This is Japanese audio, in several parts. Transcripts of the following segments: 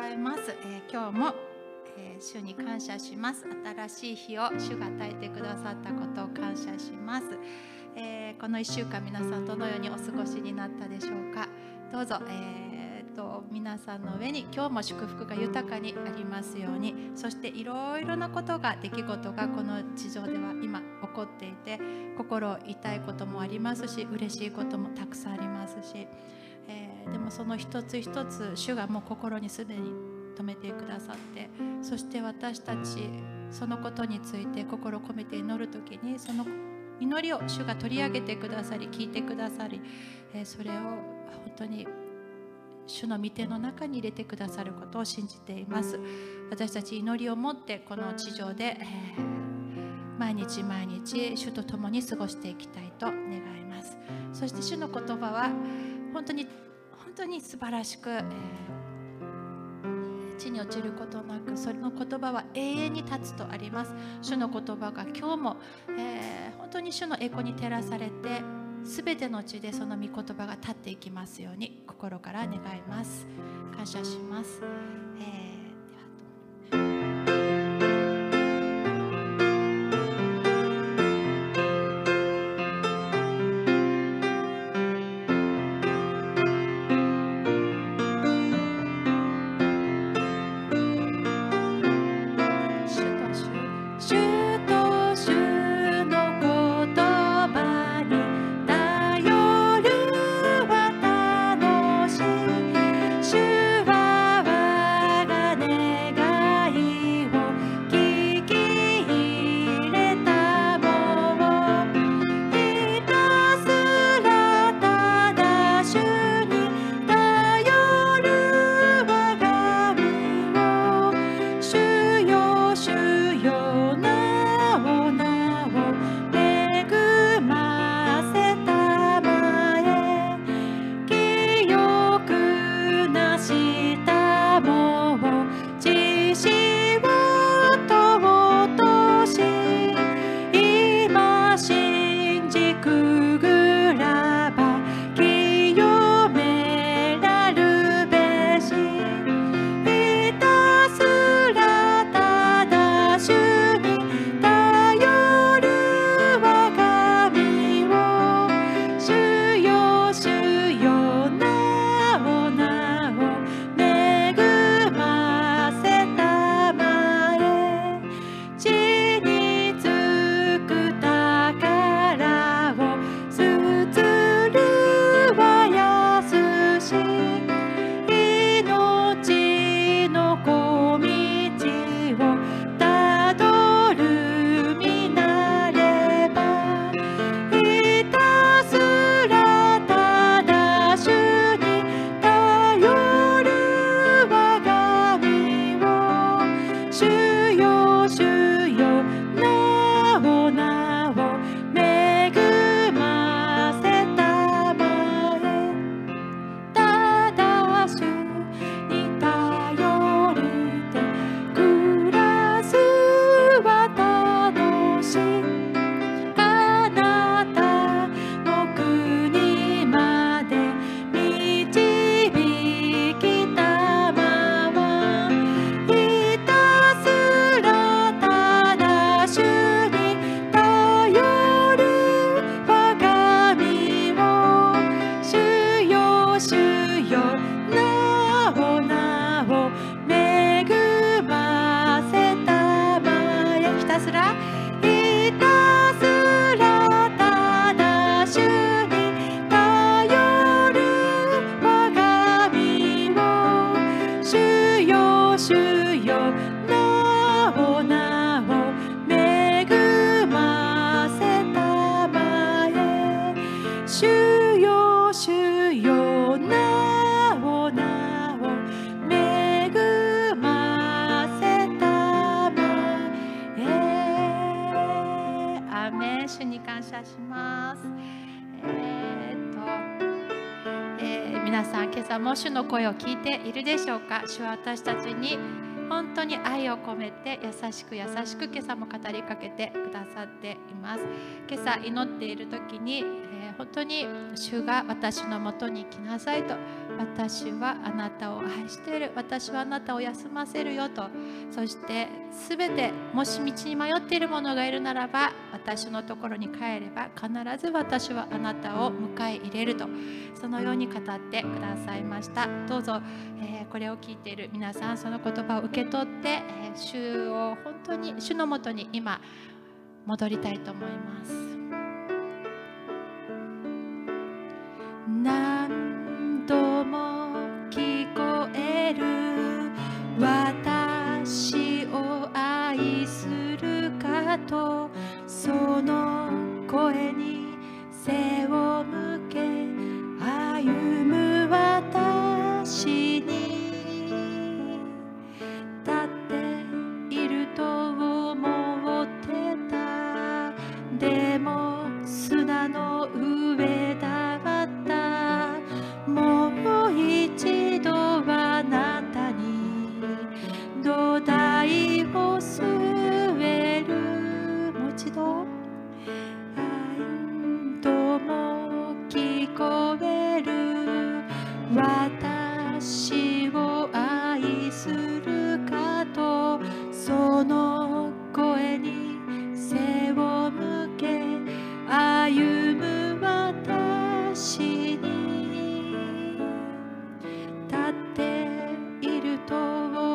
ざいます、えー、今日も、えー、主に感謝します。新しい日を主が与えてくださったことを感謝します、えー、この1週間皆さんどのようにお過ごしになったでしょうか。どうぞ、えーと、皆さんの上に今日も祝福が豊かにありますように。そしていろいろなことが出来事がこの地上では今起こっていて心痛いこともありますし嬉しいこともたくさんありますし、でもその一つ一つ主がもう心にすでに止めてくださってそして私たちそのことについて心を込めて祈る時にその祈りを主が取り上げてくださり聞いてくださり、えー、それを本当に主の御手の中に入れてくださることを信じています。私たち祈りを持ってこの地上で、えー、毎日毎日主と共に過ごしていきたいと願います。そして主の言葉は本当に本当に素晴らしく、えー、地に落ちることなくそれの言葉は永遠に立つとあります。主の言葉が今日も、えー、本当に主の栄光に照らされてすべての地でその御言葉が立っていきますように心から願います。感謝します、えー今朝も主の声を聞いているでしょうか？主は私たちに本当に愛を込めて優しく優しく今朝も語りかけてくださっています。今朝祈っている時に、えー、本当に主が私のもとに来なさいと私はあなたを愛している。私はあなたを休ませるよと。そしてすべてもし道に迷っている者がいるならば私のところに帰れば必ず私はあなたを迎え入れると。そのように語ってくださいました。どうぞ、えー、これを聞いている皆さんその言葉を受け取って、えー、主を本当に主のもとに今戻りたいと思います。とその声に背を向け歩む私に。立っていると思ってた。でも砂の上聞こえる。私を愛するかとその声に背を向け歩む私に。立っていると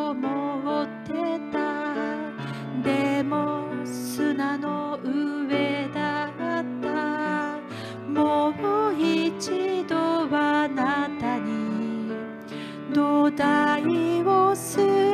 思ってた。でも砂の上土台を据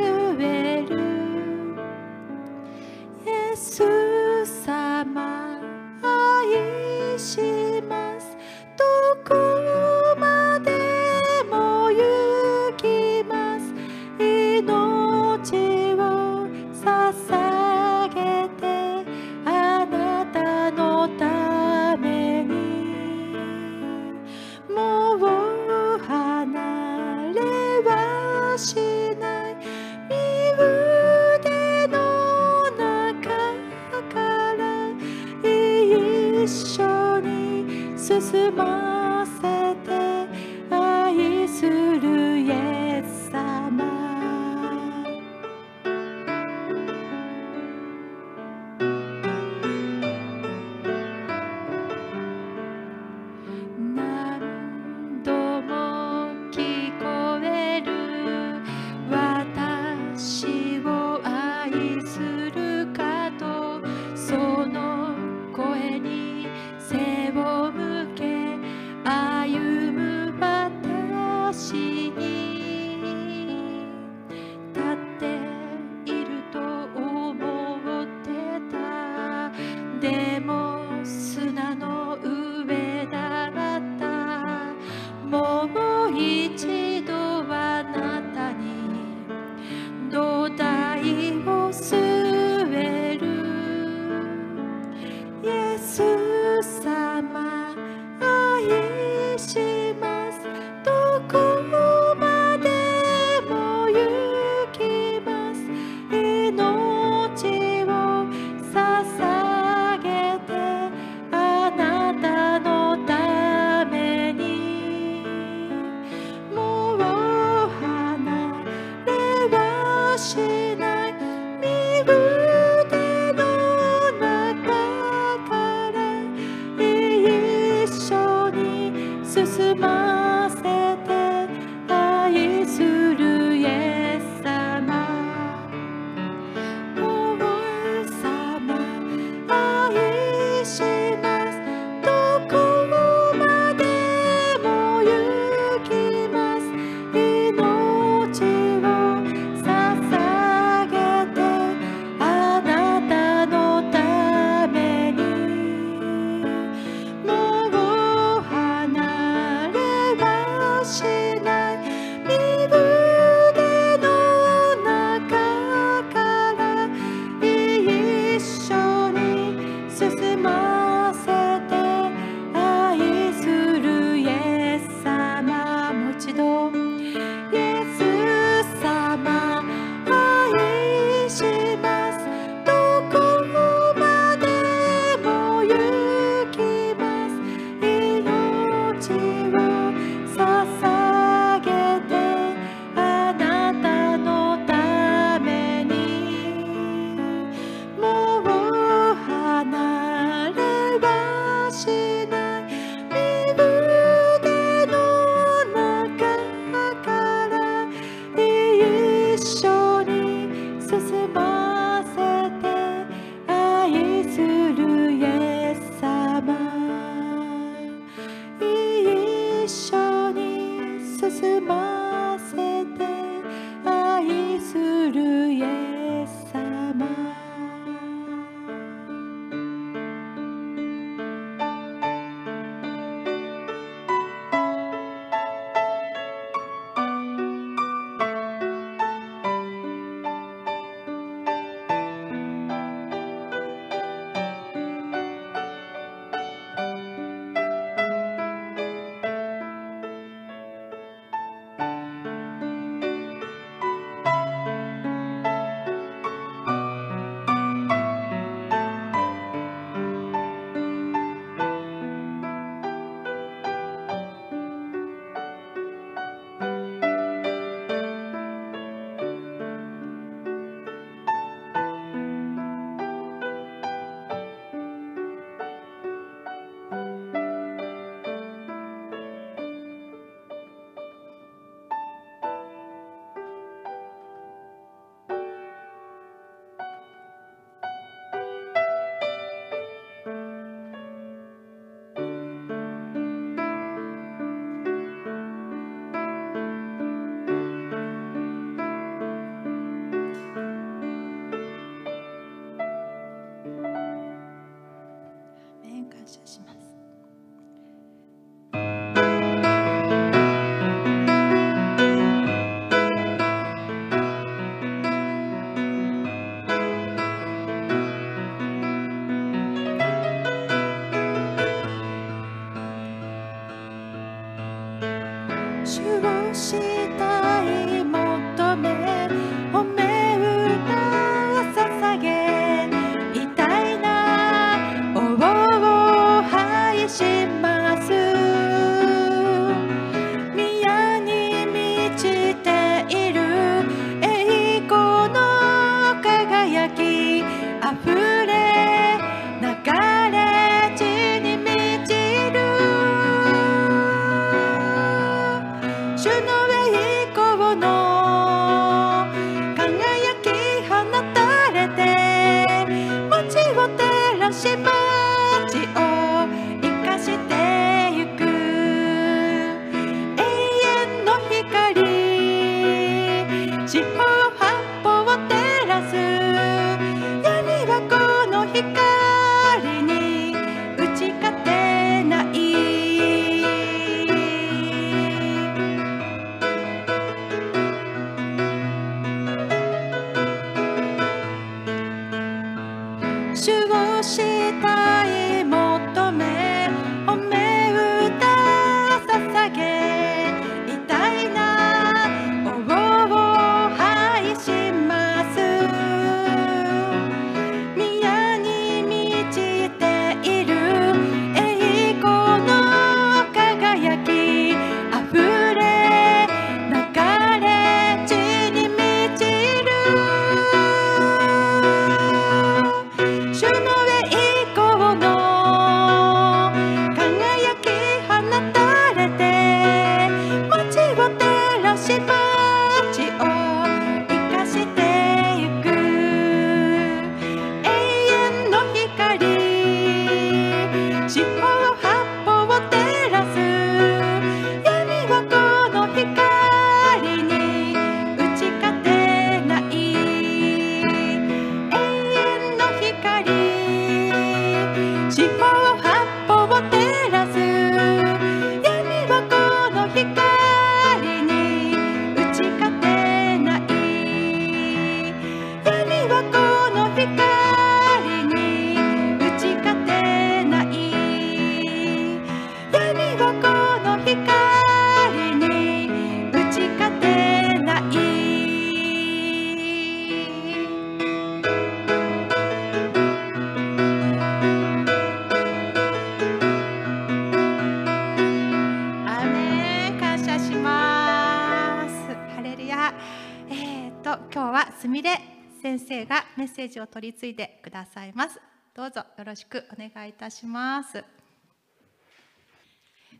セージを取り継いでくださいます。どうぞよろしくお願いいたします。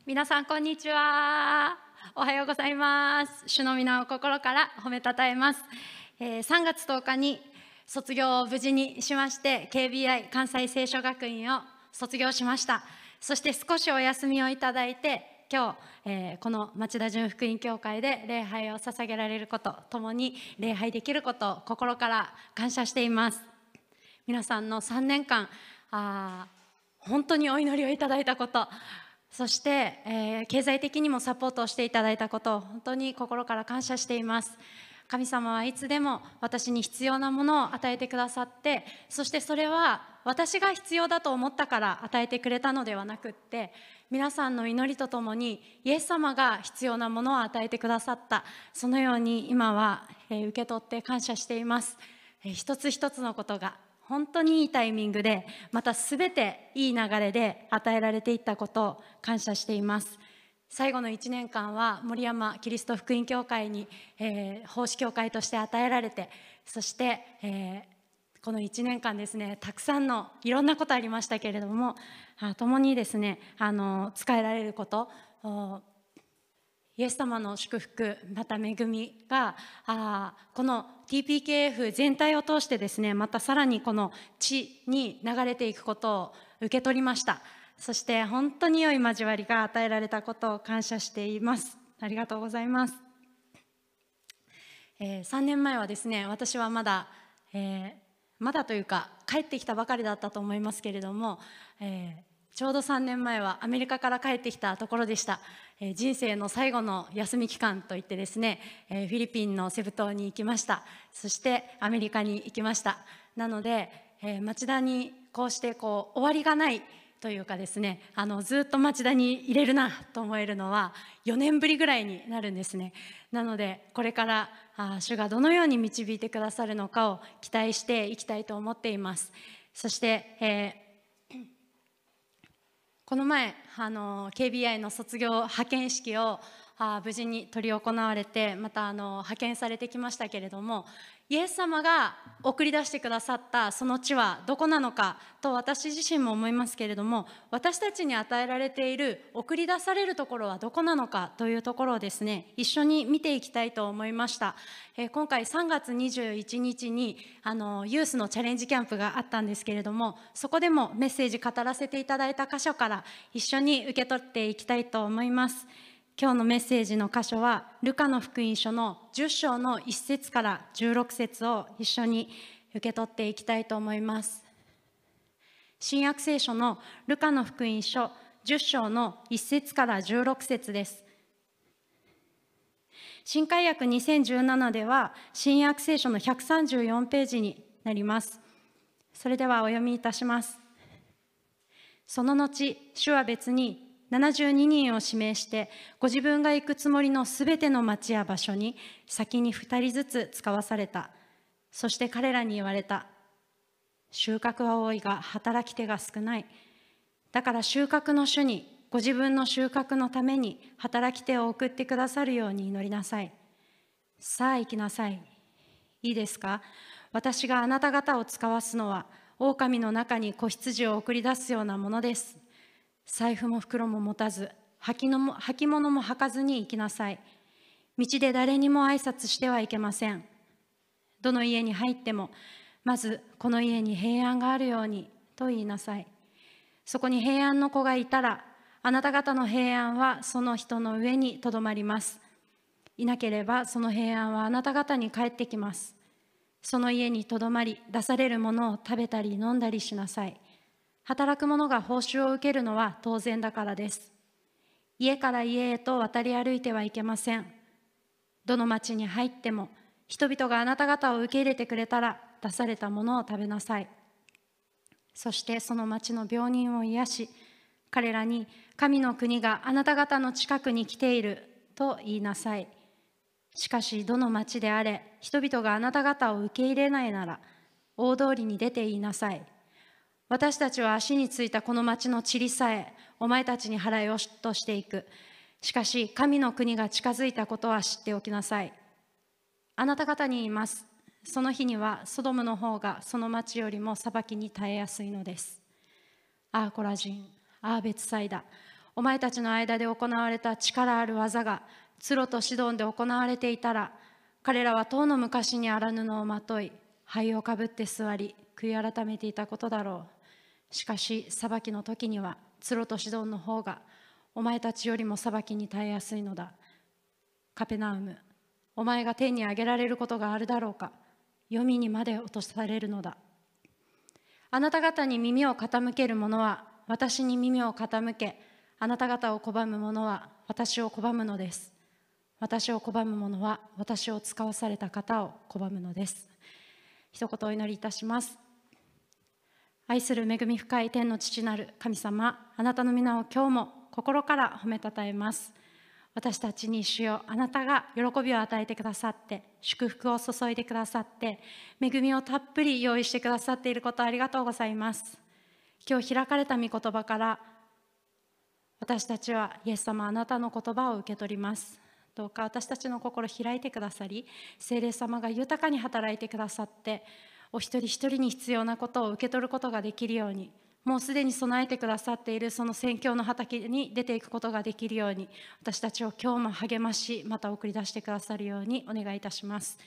皆さんこんにちは。おはようございます。主の皆を心から褒めたたえます、えー、3月10日に卒業を無事にしまして KBI 関西聖書学院を卒業しました。そして少しお休みをいただいて今日、えー、この町田純福音教会で礼拝を捧げられることともに礼拝できることを心から感謝しています。皆さんの3年間あ本当にお祈りをいただいたことそして、えー、経済的にもサポートをしていただいたことを本当に心から感謝しています。神様はいつでも私に必要なものを与えてくださってそしてそれは私が必要だと思ったから与えてくれたのではなくって皆さんの祈りとともにイエス様が必要なものを与えてくださった。そのように今は、え受け取って感謝しています、え一つ一つのことが本当にいいタイミングでまた全ていい流れで与えられていったことを感謝しています。最後の1年間は森山キリスト福音教会に、えー、奉仕教会として与えられてそして、えー、この1年間ですねたくさんのいろんなことありましたけれども共にですねあの使えられることイエス様の祝福また恵みがあこの TPKF 全体を通してですねまたさらにこの地に流れていくことを受け取りました。そして本当に良い交わりが与えられたことを感謝しています。ありがとうございます、えー、3年前はですね私はまだ、えー、まだというか帰ってきたばかりだったと思いますけれども、えーちょうど3年前はアメリカから帰ってきたところでした、えー、人生の最後の休み期間といってですね、えー、フィリピンのセブ島に行きました。そしてアメリカに行きました。なので、えー、町田にこうしてこう終わりがないというかですねあのずっと町田に入れるなと思えるのは4年ぶりぐらいになるんですね。なのでこれからあ主がどのように導いてくださるのかを期待していきたいと思っています。そして、えー この前あの KBI の卒業派遣式をあ無事に執り行われてまたあの派遣されてきましたけれどもイエス様が送り出してくださったその地はどこなのかと私自身も思いますけれども私たちに与えられている送り出されるところはどこなのかというところをですね一緒に見ていきたいと思いました、えー、今回3月21日にあのユースのチャレンジキャンプがあったんですけれどもそこでもメッセージ語らせていただいた箇所から一緒に受け取っていきたいと思います。今日のメッセージの箇所はルカの福音書の10章の1節から16節を一緒に受け取っていきたいと思います。新約聖書のルカの福音書10章の1節から16節です。新海約2017では新約聖書の134ページになります。それではお読みいたします。その後主は別に72人を指名してご自分が行くつもりのすべての町や場所に先に2人ずつ使わされた。そして彼らに言われた。収穫は多いが働き手が少ない。だから収穫の主にご自分の収穫のために働き手を送ってくださるように祈りなさい。さあ行きなさい。いいですか？私があなた方を使わすのは狼の中に子羊を送り出すようなものです。財布も袋も持たず履のも履物も履かずに行きなさい。道で誰にも挨拶してはいけません。どの家に入ってもまずこの家に平安があるようにと言いなさい。そこに平安の子がいたらあなた方の平安はその人の上にとどまります。いなければその平安はあなた方に帰ってきます。その家にとどまり出されるものを食べたり飲んだりしなさい。働く者が報酬を受けるのは当然だからです。家から家へと渡り歩いてはいけません。どの町に入っても人々があなた方を受け入れてくれたら出されたものを食べなさい。そしてその町の病人を癒し彼らに神の国があなた方の近くに来ていると言いなさい。しかしどの町であれ人々があなた方を受け入れないなら大通りに出て言いなさい。私たちは足についたこの町の塵さえお前たちに払いをとしていく。しかし神の国が近づいたことは知っておきなさい。あなた方に言います。その日にはソドムの方がその町よりも裁きに耐えやすいのです。アーコラ人。アーベツサイダお前たちの間で行われた力ある技がツロとシドンで行われていたら彼らは遠の昔に荒布をまとい灰をかぶって座り悔い改めていたことだろう。しかし裁きの時にはツロとシドンの方がお前たちよりも裁きに耐えやすいのだ。カペナウムお前が天に上げられることがあるだろうか。黄泉にまで落とされるのだ。あなた方に耳を傾ける者は私に耳を傾けあなた方を拒む者は私を拒むのです。私を拒む者は私を使わされた方を拒むのです。一言お祈りいたします。愛する恵み深い天の父なる神様あなたの皆を今日も心から褒めたたえます。私たちに主よあなたが喜びを与えてくださって祝福を注いでくださって恵みをたっぷり用意してくださっていることありがとうございます。今日開かれた御言葉から私たちはイエス様あなたの言葉を受け取ります。どうか私たちの心開いてくださり聖霊様が豊かに働いてくださってお一人一人に必要なことを受け取ることができるようにもうすでに備えてくださっているその宣教の畑に出ていくことができるように私たちを今日も励ましまた送り出してくださるようにお願いいたします。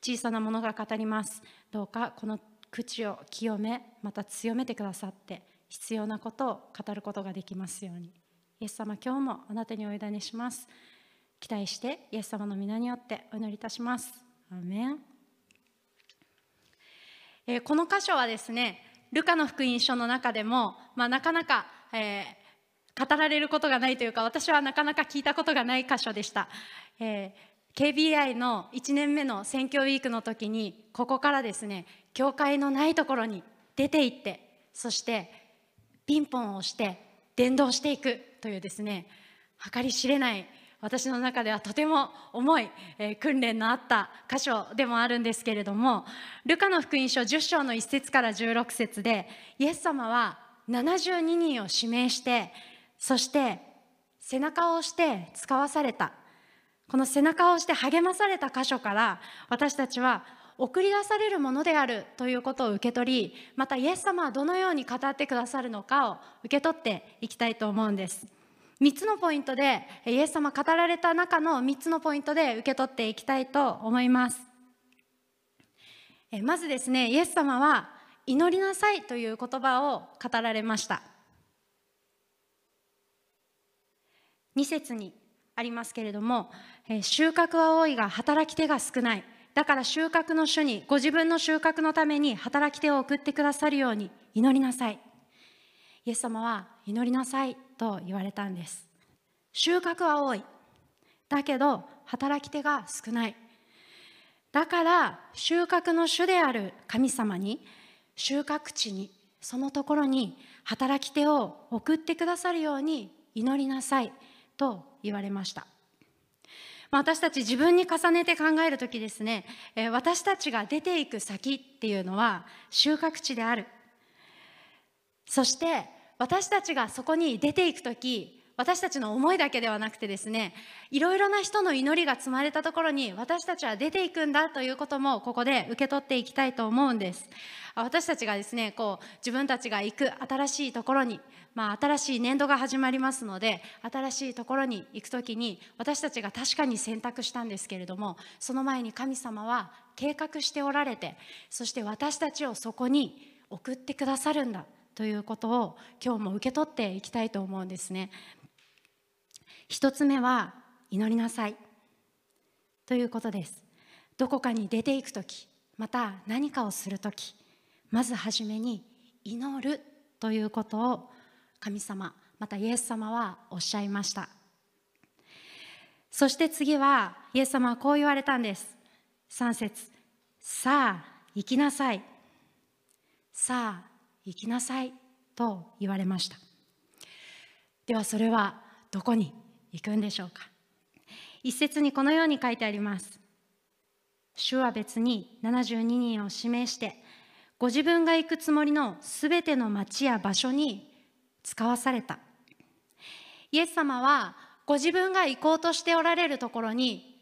小さなものが語ります。どうかこの口を清めまた強めてくださって必要なことを語ることができますように。イエス様今日もあなたにお委ねします。期待してイエス様の皆によってお祈りいたします。アメン、えー、この箇所はですねルカの福音書の中でも、まあ、なかなか、えー、語られることがないというか私はなかなか聞いたことがない箇所でした、えー、KBI の1年目の選挙ウィークの時にここからですね教会のないところに出て行ってそしてピンポンをして伝道していくというですね計り知れない私の中ではとても重い、えー、訓練のあった箇所でもあるんですけれどもルカの福音書10章の1節から16節でイエス様は72人を指名してそして背中を押して使わされたこの背中を押して励まされた箇所から私たちは送り出されるものであるということを受け取りまたイエス様はどのように語ってくださるのかを受け取っていきたいと思うんです。3つのポイントでイエス様語られた中の3つのポイントで受け取っていきたいと思います。まずですねイエス様は祈りなさいという言葉を語られました。2節にありますけれども、収穫は多いが働き手が少ない。だから収穫の主にご自分の収穫のために働き手を送ってくださるように祈りなさい。イエス様は祈りなさい。と言われたんです。収穫は多い。だけど働き手が少ない。だから収穫の主である神様に収穫地にそのところに働き手を送ってくださるように祈りなさいと言われました。私たち自分に重ねて考える時ですね私たちが出ていく先っていうのは収穫地である。そして私たちがそこに出ていく時私たちの思いだけではなくてですねいろいろな人の祈りが積まれたところに私たちは出ていくんだということもここで受け取っていきたいと思うんです。私たちがですねこう自分たちが行く新しいところにまあ、新しい年度が始まりますので新しいところに行く時に私たちが確かに選択したんですけれどもその前に神様は計画しておられてそして私たちをそこに送ってくださるんだ。ということを今日も受け取っていきたいと思うんですね。一つ目は祈りなさい。ということです。どこかに出ていく時また何かをする時まず初めに祈るということを神様またイエス様はおっしゃいました。そして次はイエス様はこう言われたんです。3節さあ行きなさい。さあ行きなさい。と言われました。ではそれはどこに行くんでしょうか。一節にこのように書いてあります。主は別に72人を指名してご自分が行くつもりのすべての町や場所に使わされた。イエス様はご自分が行こうとしておられるところに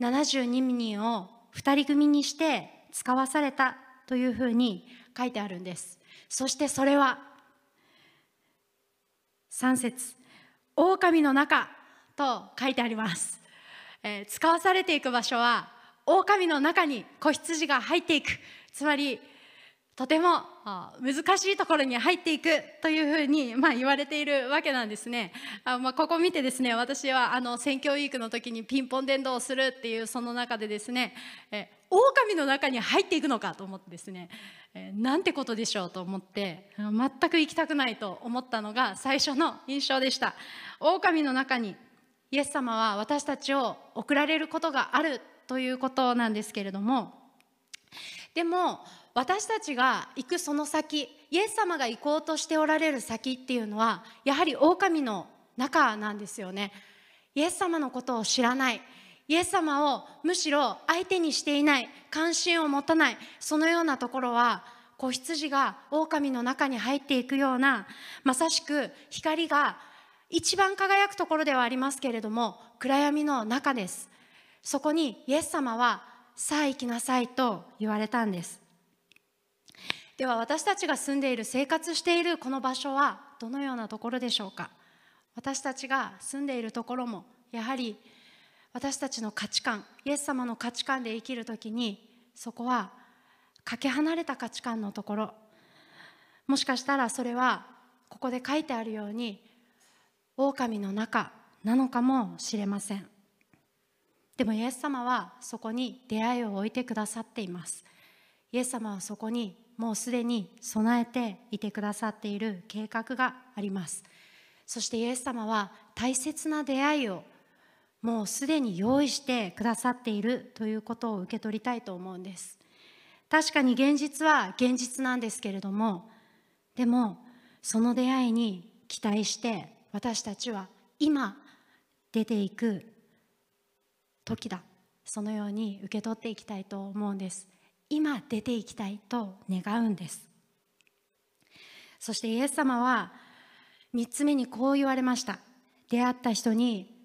72人を2人組にして使わされたというふうに書いてあるんです。そしてそれは3節狼の中と書いてあります、えー、使わされていく場所は狼の中に子羊が入っていくつまりとても難しいところに入っていくというふうに、まあ、言われているわけなんですね。あまあ、ここ見てですね私はあの選挙ウィークの時にピンポン伝道をするっていうその中でですねえ狼の中に入っていくのかと思ってですねえなんてことでしょうと思って全く行きたくないと思ったのが最初の印象でした。狼の中にイエス様は私たちを送られることがあるということなんですけれどもでも私たちが行くその先イエス様が行こうとしておられる先っていうのはやはり狼の中なんですよねイエス様のことを知らないイエス様をむしろ相手にしていない関心を持たないそのようなところは子羊が狼の中に入っていくようなまさしく光が一番輝くところではありますけれども暗闇の中です。そこにイエス様はさあ行きなさいと言われたんです。では私たちが住んでいる生活しているこの場所はどのようなところでしょうか。私たちが住んでいるところもやはり私たちの価値観イエス様の価値観で生きる時にそこはかけ離れた価値観のところ。もしかしたらそれはここで書いてあるように狼の中なのかもしれません。でもイエス様はそこに出会いを置いてくださっています。イエス様はそこにもうすでに備えていてくださっている計画があります。そしてイエス様は大切な出会いをもうすでに用意してくださっているということを受け取りたいと思うんです。確かに現実は現実なんですけれどもでもその出会いに期待して私たちは今出ていく時だ。そのように受け取っていきたいと思うんです。今出ていきたいと願うんです。そしてイエス様は3つ目にこう言われました。出会った人に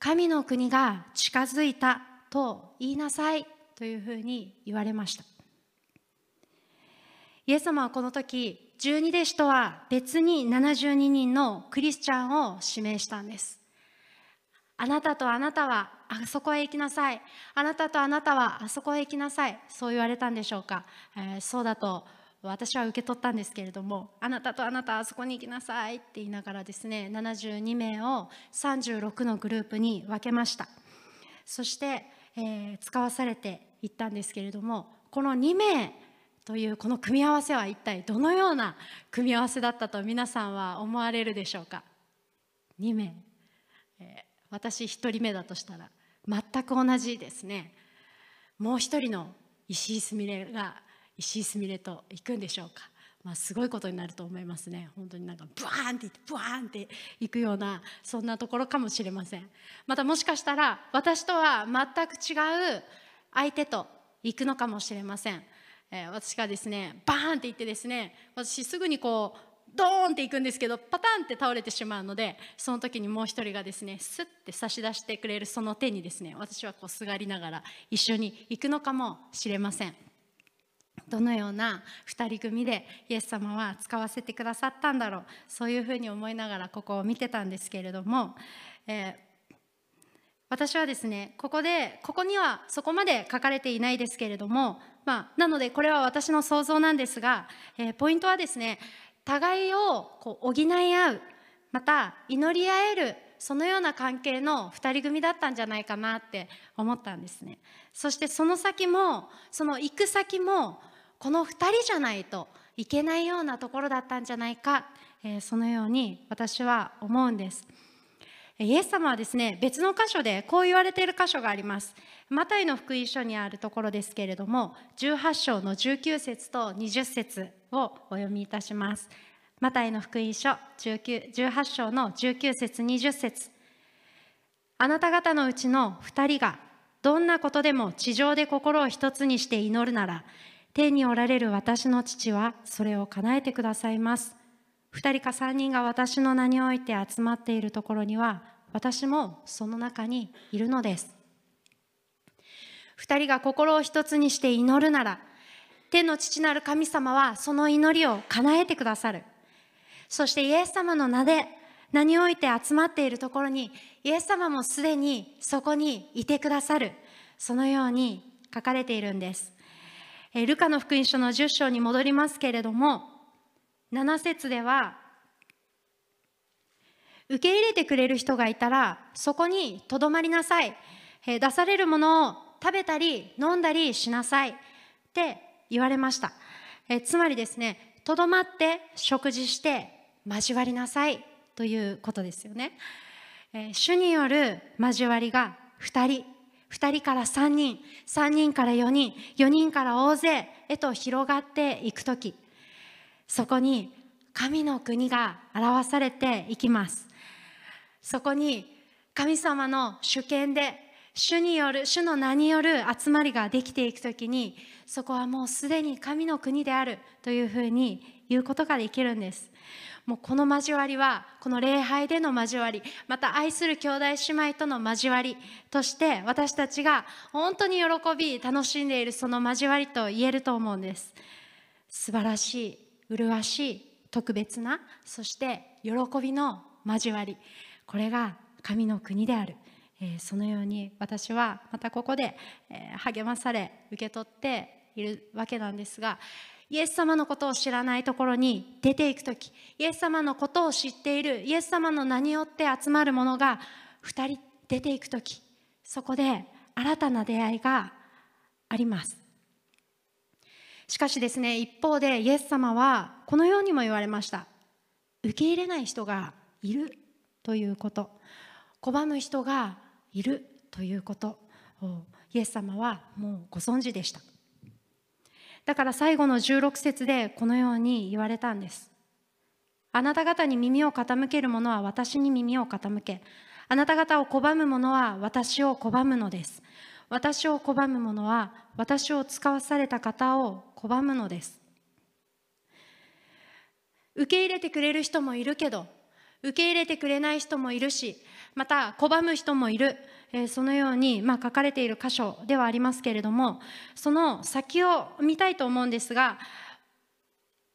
神の国が近づいたと言いなさいというふうに言われました。イエス様はこの時十二弟子とは別に72人のクリスチャンを指名したんです。あなたとあなたはあそこへ行きなさい。あなたとあなたはあそこへ行きなさい。そう言われたんでしょうか、えー、そうだと私は受け取ったんですけれどもあなたとあなたあそこに行きなさいって言いながらですね72名を36のグループに分けましたそして、えー、使わされていったんですけれどもこの2名というこの組み合わせは一体どのような組み合わせだったと皆さんは思われるでしょうか2名、えー、私1人目だとしたら全く同じですね。もう一人の石井すみれが石井すみれと行くんでしょうか、まあ、すごいことになると思いますね。本当になんかブワーンっていってブワーンっていくようなそんなところかもしれません。またもしかしたら私とは全く違う相手と行くのかもしれません、えー、私がですねバーンって言ってですね私すぐにこうドーンっていくんですけどパタンって倒れてしまうのでその時にもう一人がですねスッて差し出してくれるその手にですね私はこうすがりながら一緒に行くのかもしれません。どのような2人組でイエス様は使わせてくださったんだろうそういうふうに思いながらここを見てたんですけれども、えー、私はですねここでここにはそこまで書かれていないですけれども、まあ、なのでこれは私の想像なんですが、えー、ポイントはですね互いをこう補い合うまた祈り合えるそのような関係の2人組だったんじゃないかなって思ったんですね。そしてその先もその行く先もこの2人じゃないといけないようなところだったんじゃないか、えー、そのように私は思うんです。イエス様はですね別の箇所でこう言われている箇所があります。マタイの福音書にあるところですけれども18章の19節と20節をお読みいたします。マタイの福音書18章の19節20節。あなた方のうちの2人がどんなことでも地上で心を一つにして祈るなら天におられる私の父はそれを叶えてくださいます。2人か3人が私の名において集まっているところには私もその中にいるのです。2人が心を一つにして祈るなら天の父なる神様はその祈りを叶えてくださる。そしてイエス様の名で名において集まっているところにイエス様もすでにそこにいてくださる。そのように書かれているんです。ルカの福音書の10章に戻りますけれども7節では受け入れてくれる人がいたらそこにとどまりなさい。出されるものを食べたり飲んだりしなさい。って言われました。えつまりですねとどまって食事して交わりなさい。ということですよね、え主による交わりが2人。2人から3人3人から4人4人から大勢へと広がっていく時そこに神の国が表されていきます。そこに神様の主権で主による主の名による集まりができていく時にそこはもうすでに神の国であるというふうに言うことができるんです。もうこの交わりはこの礼拝での交わりまた愛する兄弟姉妹との交わりとして私たちが本当に喜び楽しんでいるその交わりと言えると思うんです。素晴らしい麗しい特別なそして喜びの交わり。これが神の国である。えそのように私はまたここで、え励まされ受け取っているわけなんですがイエス様のことを知らないところに出ていく時イエス様のことを知っているイエス様の名によって集まる者が2人出ていく時そこで新たな出会いがあります。しかしですね一方でイエス様はこのようにも言われました。受け入れない人がいるということ。拒む人がいるということ。をイエス様はもうご存知でした。だから最後の16節でこのように言われたんです。あなた方に耳を傾ける者は私に耳を傾けあなた方を拒む者は私を拒むのです。私を拒む者は私を使わされた方を拒むのです。受け入れてくれる人もいるけど受け入れてくれない人もいるしまた拒む人もいる、え、そのように、ま、書かれている箇所ではありますけれどもその先を見たいと思うんですが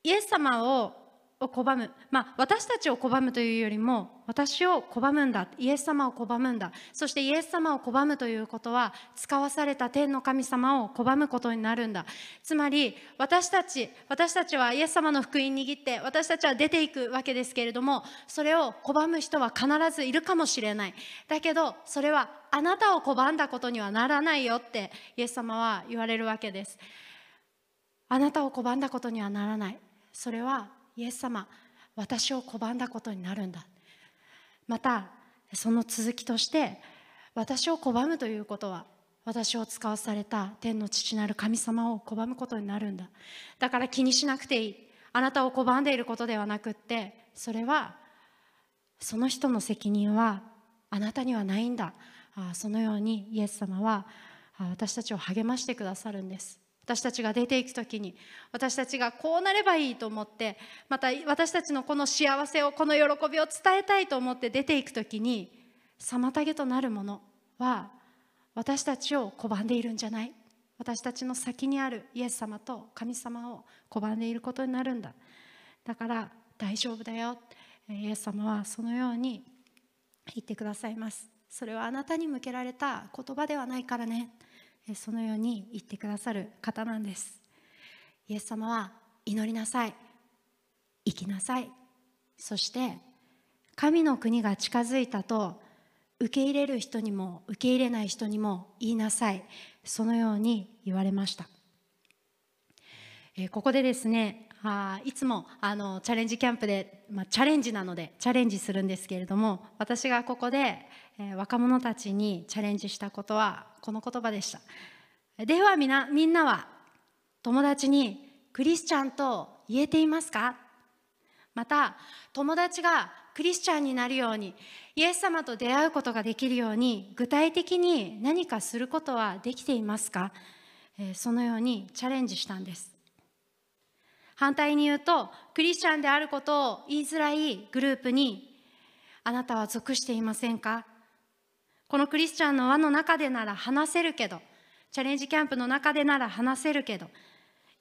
イエス様をを拒む、まあ、私たちを拒むというよりも私を拒むんだ。イエス様を拒むんだ。そしてイエス様を拒むということは使わされた天の神様を拒むことになるんだ。つまり私たち私たちはイエス様の福音握って私たちは出ていくわけですけれどもそれを拒む人は必ずいるかもしれない。だけどそれはあなたを拒んだことにはならないよってイエス様は言われるわけです。あなたを拒んだことにはならない。それはイエス様私を拒んだことになるんだ。またその続きとして私を拒むということは私を使わされた天の父なる神様を拒むことになるんだ。だから気にしなくていい。あなたを拒んでいることではなくってそれはその人の責任はあなたにはないんだ。そのようにイエス様は私たちを励ましてくださるんです。私たちが出ていく時に私たちがこうなればいいと思ってまた私たちのこの幸せをこの喜びを伝えたいと思って出ていく時に妨げとなるものは私たちを拒んでいるんじゃない。私たちの先にあるイエス様と神様を拒んでいることになるんだ。だから大丈夫だよ。イエス様はそのように言ってくださいます。それはあなたに向けられた言葉ではないからね。そのように言ってくださる方なんです。イエス様は祈りなさい。生きなさい。そして神の国が近づいたと受け入れる人にも受け入れない人にも言いなさい。そのように言われました。ここでですねあいつもあのチャレンジキャンプで、まあ、チャレンジなのでチャレンジするんですけれども私がここで、えー、若者たちにチャレンジしたことはこの言葉でした。ではみなみんなは友達にクリスチャンと言えていますか？また友達がクリスチャンになるようにイエス様と出会うことができるように具体的に何かすることはできていますか、そのようにチャレンジしたんです。反対に言うとクリスチャンであることを言いづらいグループにあなたは属していませんか？このクリスチャンの輪の中でなら話せるけどチャレンジキャンプの中でなら話せるけど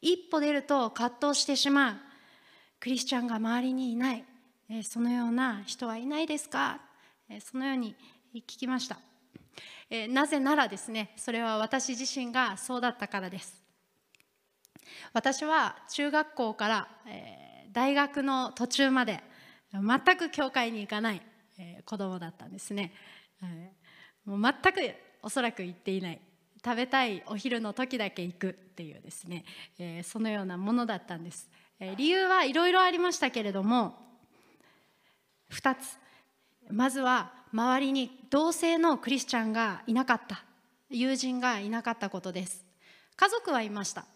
一歩出ると葛藤してしまう。クリスチャンが周りにいない。えそのような人はいないですか？えそのように聞きました。えなぜならですねそれは私自身がそうだったからです。私は中学校から、え、大学の途中まで全く教会に行かない、えー、子供だったんですね、え、もう全くおそらく行っていない。食べたいお昼の時だけ行くっていうですね、えー、そのようなものだったんです、えー、理由はいろいろありましたけれども2つ。まずは周りに同性のクリスチャンがいなかった。友人がいなかったことです。家族はいました。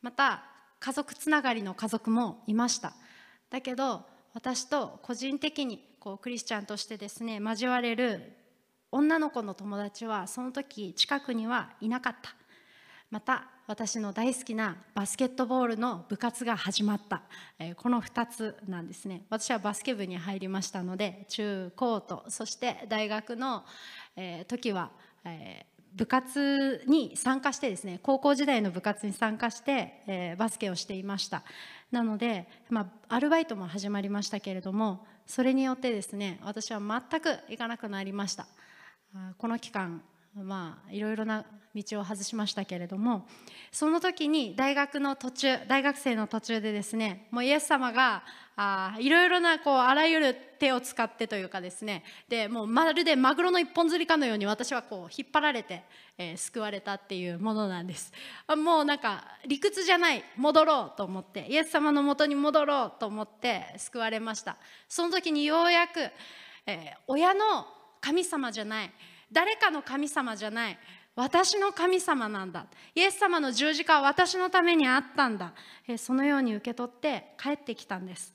また家族つながりの家族もいました。だけど私と個人的にこうクリスチャンとしてですね交われる女の子の友達はその時近くにはいなかった。また私の大好きなバスケットボールの部活が始まった、えー、この2つなんですね。私はバスケ部に入りましたので中高とそして大学の、えー、時は、えー部活に参加してですね高校時代の部活に参加して、えー、バスケをしていました。なので、まあ、アルバイトも始まりましたけれどもそれによってですね私は全く行かなくなりました。この期間まあいろいろな道を外しましたけれどもその時に大学の途中大学生の途中でですねもうイエス様があいろいろなこうあらゆる手を使ってというかですねでもうまるでマグロの一本釣りかのように私はこう引っ張られて、えー、救われたっていうものなんです。もうなんか理屈じゃない戻ろうと思ってイエス様のもとに戻ろうと思って救われました。その時にようやく、えー、親の神様じゃない。誰かの神様じゃない。私の神様なんだ。イエス様の十字架は私のためにあったんだ。そのように受け取って帰ってきたんです、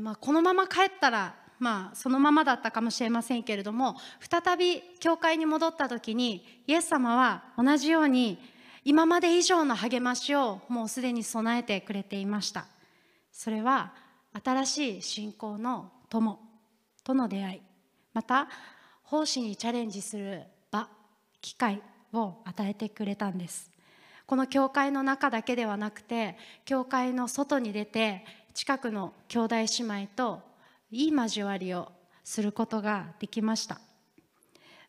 まあ、このまま帰ったらまあそのままだったかもしれませんけれども再び教会に戻った時にイエス様は同じように今まで以上の励ましをもうすでに備えてくれていました。それは新しい信仰の友との出会い。また奉仕にチャレンジする場機会を与えてくれたんです。この教会の中だけではなくて教会の外に出て近くの兄弟姉妹といい交わりをすることができました、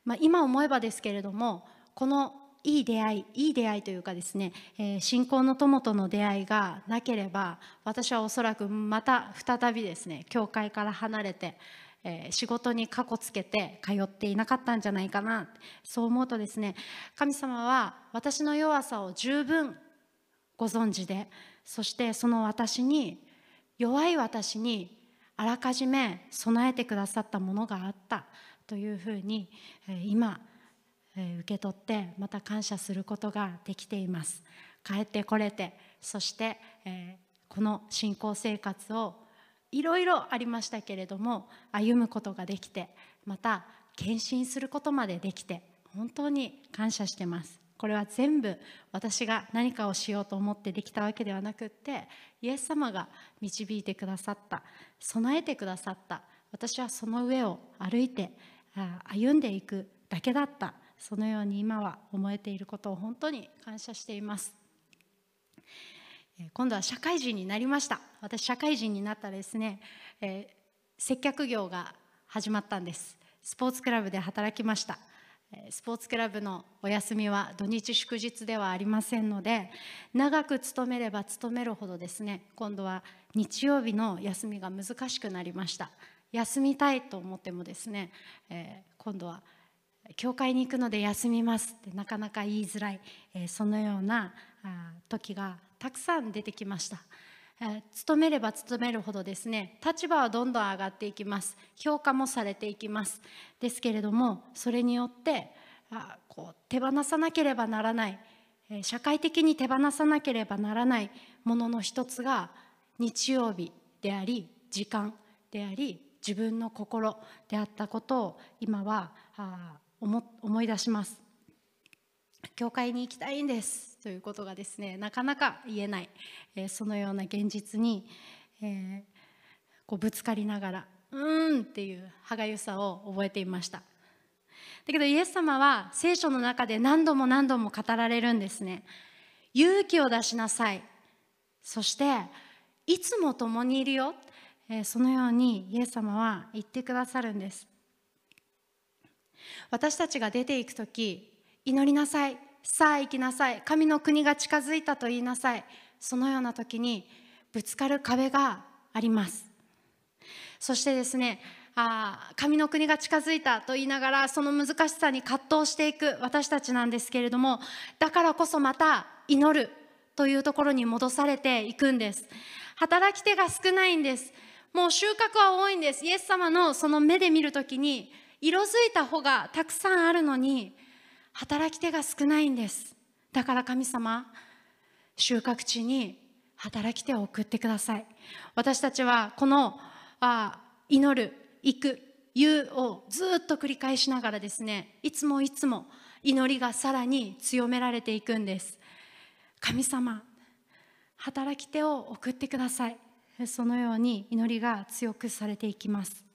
まあ、今思えばですけれどもこのいい出会いいい出会いというかですね、えー、信仰の友との出会いがなければ私はおそらくまた再びですね教会から離れて、えー、仕事にかこつけて通っていなかったんじゃないかな。そう思うとですね神様は私の弱さを十分ご存知でそしてその私に弱い私にあらかじめ備えてくださったものがあった。というふうに今受け取ってまた感謝することができています。帰ってこれてそしてこの信仰生活をいろいろありましたけれども歩むことができてまた献身することまでできて本当に感謝してます。これは全部私が何かをしようと思ってできたわけではなくってイエス様が導いてくださった備えてくださった私はその上を歩いて歩んでいくだけだったそのように今は思えていることを本当に感謝しています。今度は社会人になりました。私社会人になったらですね、えー、接客業が始まったんです。スポーツクラブで働きました。スポーツクラブのお休みは土日祝日ではありませんので長く勤めれば勤めるほどですね今度は日曜日の休みが難しくなりました。休みたいと思ってもですね、えー、今度は教会に行くので休みますってなかなか言いづらい、えー、そのような時がたくさん出てきました。勤めれば勤めるほどですね立場はどんどん上がっていきます。評価もされていきます。ですけれどもそれによってあこう手放さなければならない社会的に手放さなければならないものの一つが日曜日であり時間であり自分の心であったことを今は思い出します。教会に行きたいんです。ということがですねなかなか言えない、えー、そのような現実に、えー、こうぶつかりながらうーんっていう歯がゆさを覚えていました。だけどイエス様は聖書の中で何度も何度も語られるんですね。勇気を出しなさい。そしていつも共にいるよ、えー、そのようにイエス様は言ってくださるんです。私たちが出ていく時祈りなさい。さあ行きなさい。神の国が近づいたと言いなさい。そのような時にぶつかる壁があります。そしてですねあ神の国が近づいたと言いながらその難しさに葛藤していく私たちなんですけれどもだからこそまた祈るというところに戻されていくんです。働き手が少ないんです。もう収穫は多いんです。イエス様のその目で見るときに色づいた穂がたくさんあるのに働き手が少ないんです。だから神様収穫地に働き手を送ってください。私たちはこのあ祈る行く言うをずっと繰り返しながらですねいつもいつも祈りがさらに強められていくんです。神様働き手を送ってください。そのように祈りが強くされていきます。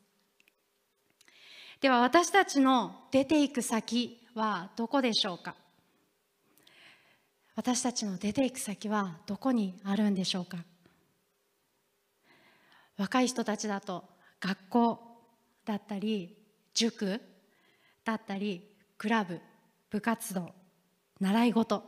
では私たちの出ていく先はどこでしょうか？私たちの出ていく先はどこにあるんでしょうか？若い人たちだと学校だったり塾だったりクラブ部活動習い事。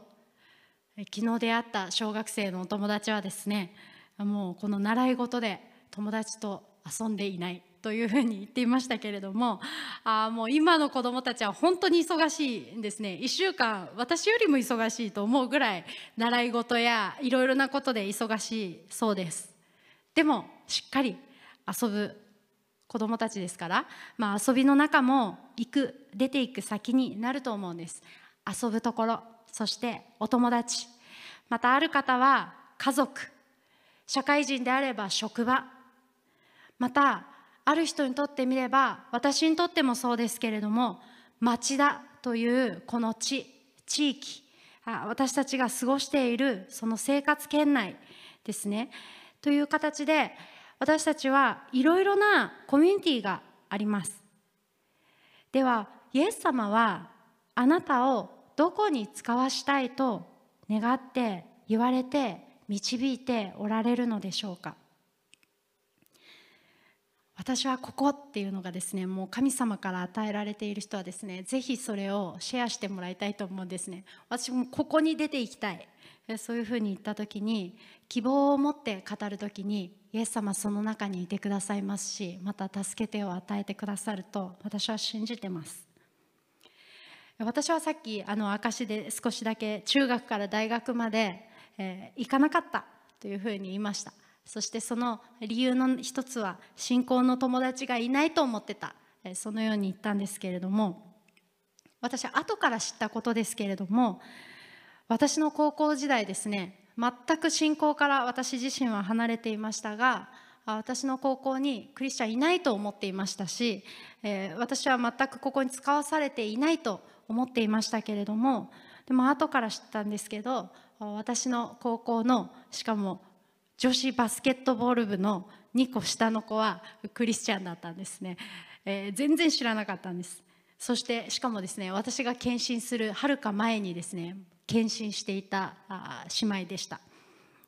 昨日出会った小学生のお友達はですねもうこの習い事で友達と遊んでいない。というふうに言っていましたけれどもあもう今の子どもたちは本当に忙しいんですね。1週間私よりも忙しいと思うぐらい習い事やいろいろなことで忙しいそうです。でもしっかり遊ぶ子どもたちですから、まあ、遊びの中も行く出ていく先になると思うんです。遊ぶところそしてお友達またある方は家族社会人であれば職場またある人にとってみれば私にとってもそうですけれども町田というこの地地域私たちが過ごしているその生活圏内ですね。という形で私たちはいろいろなコミュニティがあります。ではイエス様はあなたをどこに使わしたいと願って言われて導いておられるのでしょうか？私はここっていうのがですねもう神様から与えられている人はですねぜひそれをシェアしてもらいたいと思うんですね。私もここに出ていきたい。そういうふうに言った時に希望を持って語る時にイエス様その中にいてくださいますしまた助けてを与えてくださると私は信じてます。私はさっきあの証で少しだけ中学から大学まで、えー、行かなかったというふうに言いました。そしてその理由の一つは信仰の友達がいないと思ってた。そのように言ったんですけれども私は後から知ったことですけれども私の高校時代ですね全く信仰から私自身は離れていましたが私の高校にクリスチャンいないと思っていましたし、え、私は全くここに使わされていないと思っていましたけれどもでも後から知ったんですけど私の高校のしかも女子バスケットボール部の2個下の子はクリスチャンだったんですね、えー、全然知らなかったんです。そしてしかもですね私が献身するはるか前にですね献身していた姉妹でした。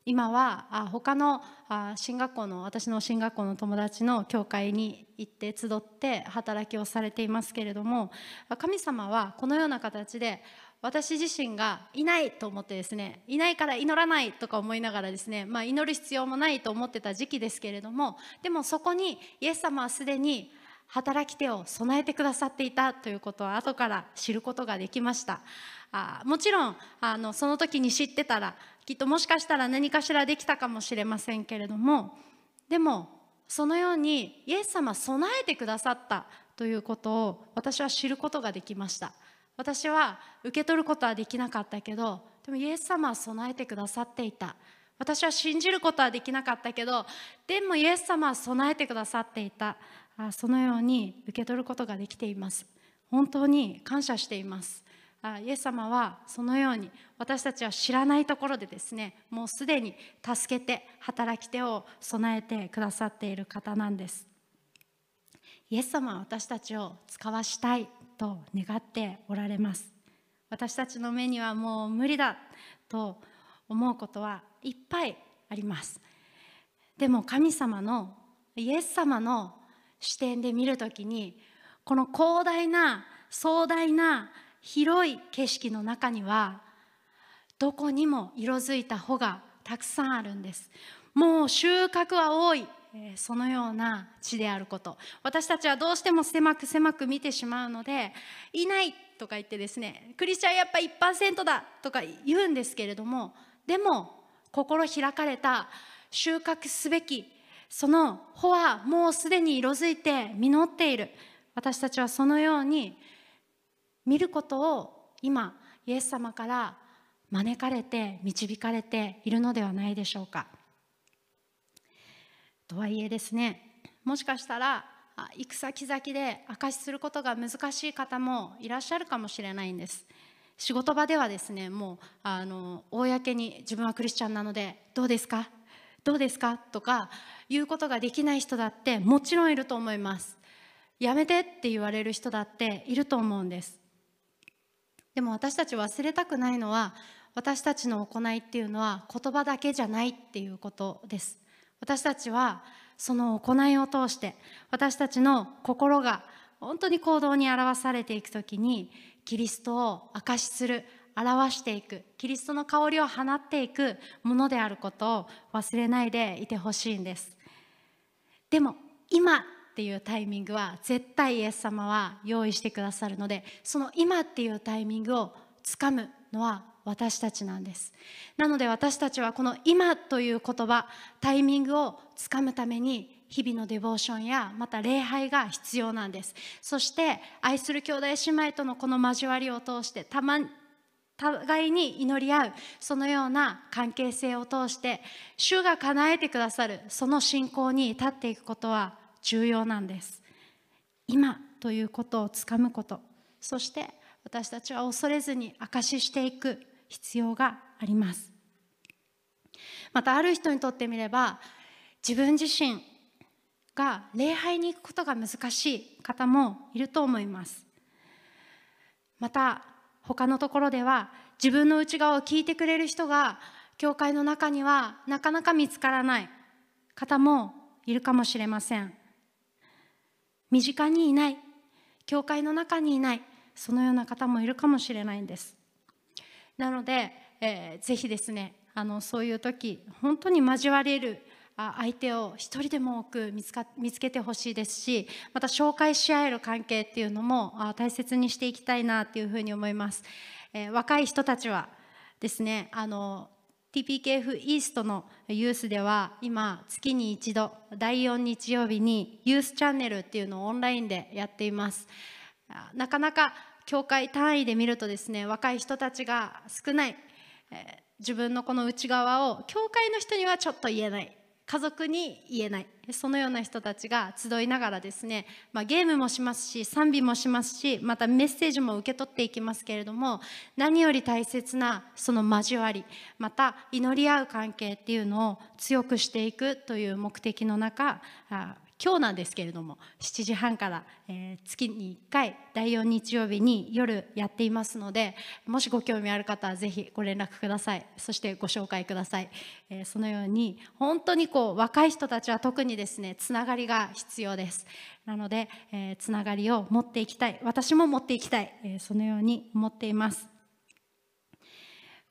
今は他の進学校の私の進学校の友達の教会に行って集って働きをされていますけれども神様はこのような形で私自身がいないと思ってですねいないから祈らないとか思いながらですね、まあ、祈る必要もないと思ってた時期ですけれどもでもそこにイエス様はすでに働き手を備えてくださっていたということは後から知ることができました。あもちろんあのその時に知ってたらきっともしかしたら何かしらできたかもしれませんけれどもでもそのようにイエス様備えてくださったということを私は知ることができました。私は受け取ることはできなかったけどでもイエス様は備えてくださっていた。私は信じることはできなかったけどでもイエス様は備えてくださっていた。そのように受け取ることができています。本当に感謝しています。イエス様はそのように私たちは知らないところでですねもうすでに助けて働き手を備えてくださっている方なんです。イエス様は私たちを使わしたい。と願っておられます。私たちの目にはもう無理だと思うことはいっぱいあります。でも神様のイエス様の視点で見るときにこの広大な壮大な広い景色の中にはどこにも色づいた穂がたくさんあるんです。もう収穫は多い。そのような地であること私たちはどうしても狭く狭く見てしまうのでいないとか言ってですねクリスチャンやっぱ1%だとか言うんですけれどもでも心開かれた収穫すべきその穂はもうすでに色づいて実っている私たちはそのように見ることを今イエス様から招かれて導かれているのではないでしょうか。とはいえですねもしかしたら行く先々で証しすることが難しい方もいらっしゃるかもしれないんです。仕事場ではですねもうあの公に自分はクリスチャンなのでどうですか？どうですか？とか言うことができない人だってもちろんいると思います。やめてって言われる人だっていると思うんです。でも私たち忘れたくないのは私たちの行いっていうのは言葉だけじゃないっていうことです。私たちはその行いを通して私たちの心が本当に行動に表されていく時にキリストを証しする表していくキリストの香りを放っていくものであることを忘れないでいてほしいんです。でも今っていうタイミングは絶対イエス様は用意してくださるのでその今っていうタイミングをつかむのは私たちなんです。なので私たちはこの「今」という言葉タイミングをつかむために日々のデボーションやまた礼拝が必要なんです。そして愛する兄弟姉妹とのこの交わりを通してたま互いに祈り合うそのような関係性を通して主が叶えてくださるその信仰に立っていくことは重要なんです。今ということをつかむこと。そして私たちは恐れずに証ししていく。必要があります。またある人にとってみれば自分自身が礼拝に行くことが難しい方もいると思います。また他のところでは自分の内側を聞いてくれる人が教会の中にはなかなか見つからない方もいるかもしれません。身近にいない教会の中にいないそのような方もいるかもしれないんです。なので、えー、ぜひですねあのそういう時本当に交われる相手を一人でも多く見つか見つけてほしいですしまた紹介し合える関係っていうのも大切にしていきたいなっていうふうに思います、えー、若い人たちはですねあの TPKF イーストのユースでは今月に一度第4日曜日にユースチャンネルっていうのをオンラインでやっています。なかなか教会単位で見るとですね若い人たちが少ない、えー、自分のこの内側を教会の人にはちょっと言えない家族に言えないそのような人たちが集いながらですね、まあ、ゲームもしますし賛美もしますしまたメッセージも受け取っていきますけれども何より大切なその交わりまた祈り合う関係っていうのを強くしていくという目的の中今日なんですけれども7時半から、えー、月に1回第4日曜日に夜やっていますのでもしご興味ある方はぜひご連絡ください。そしてご紹介ください、えー、そのように本当にこう若い人たちは特にですねつながりが必要です。なので、えー、つながりを持っていきたい。私も持っていきたい、えー、そのように思っています。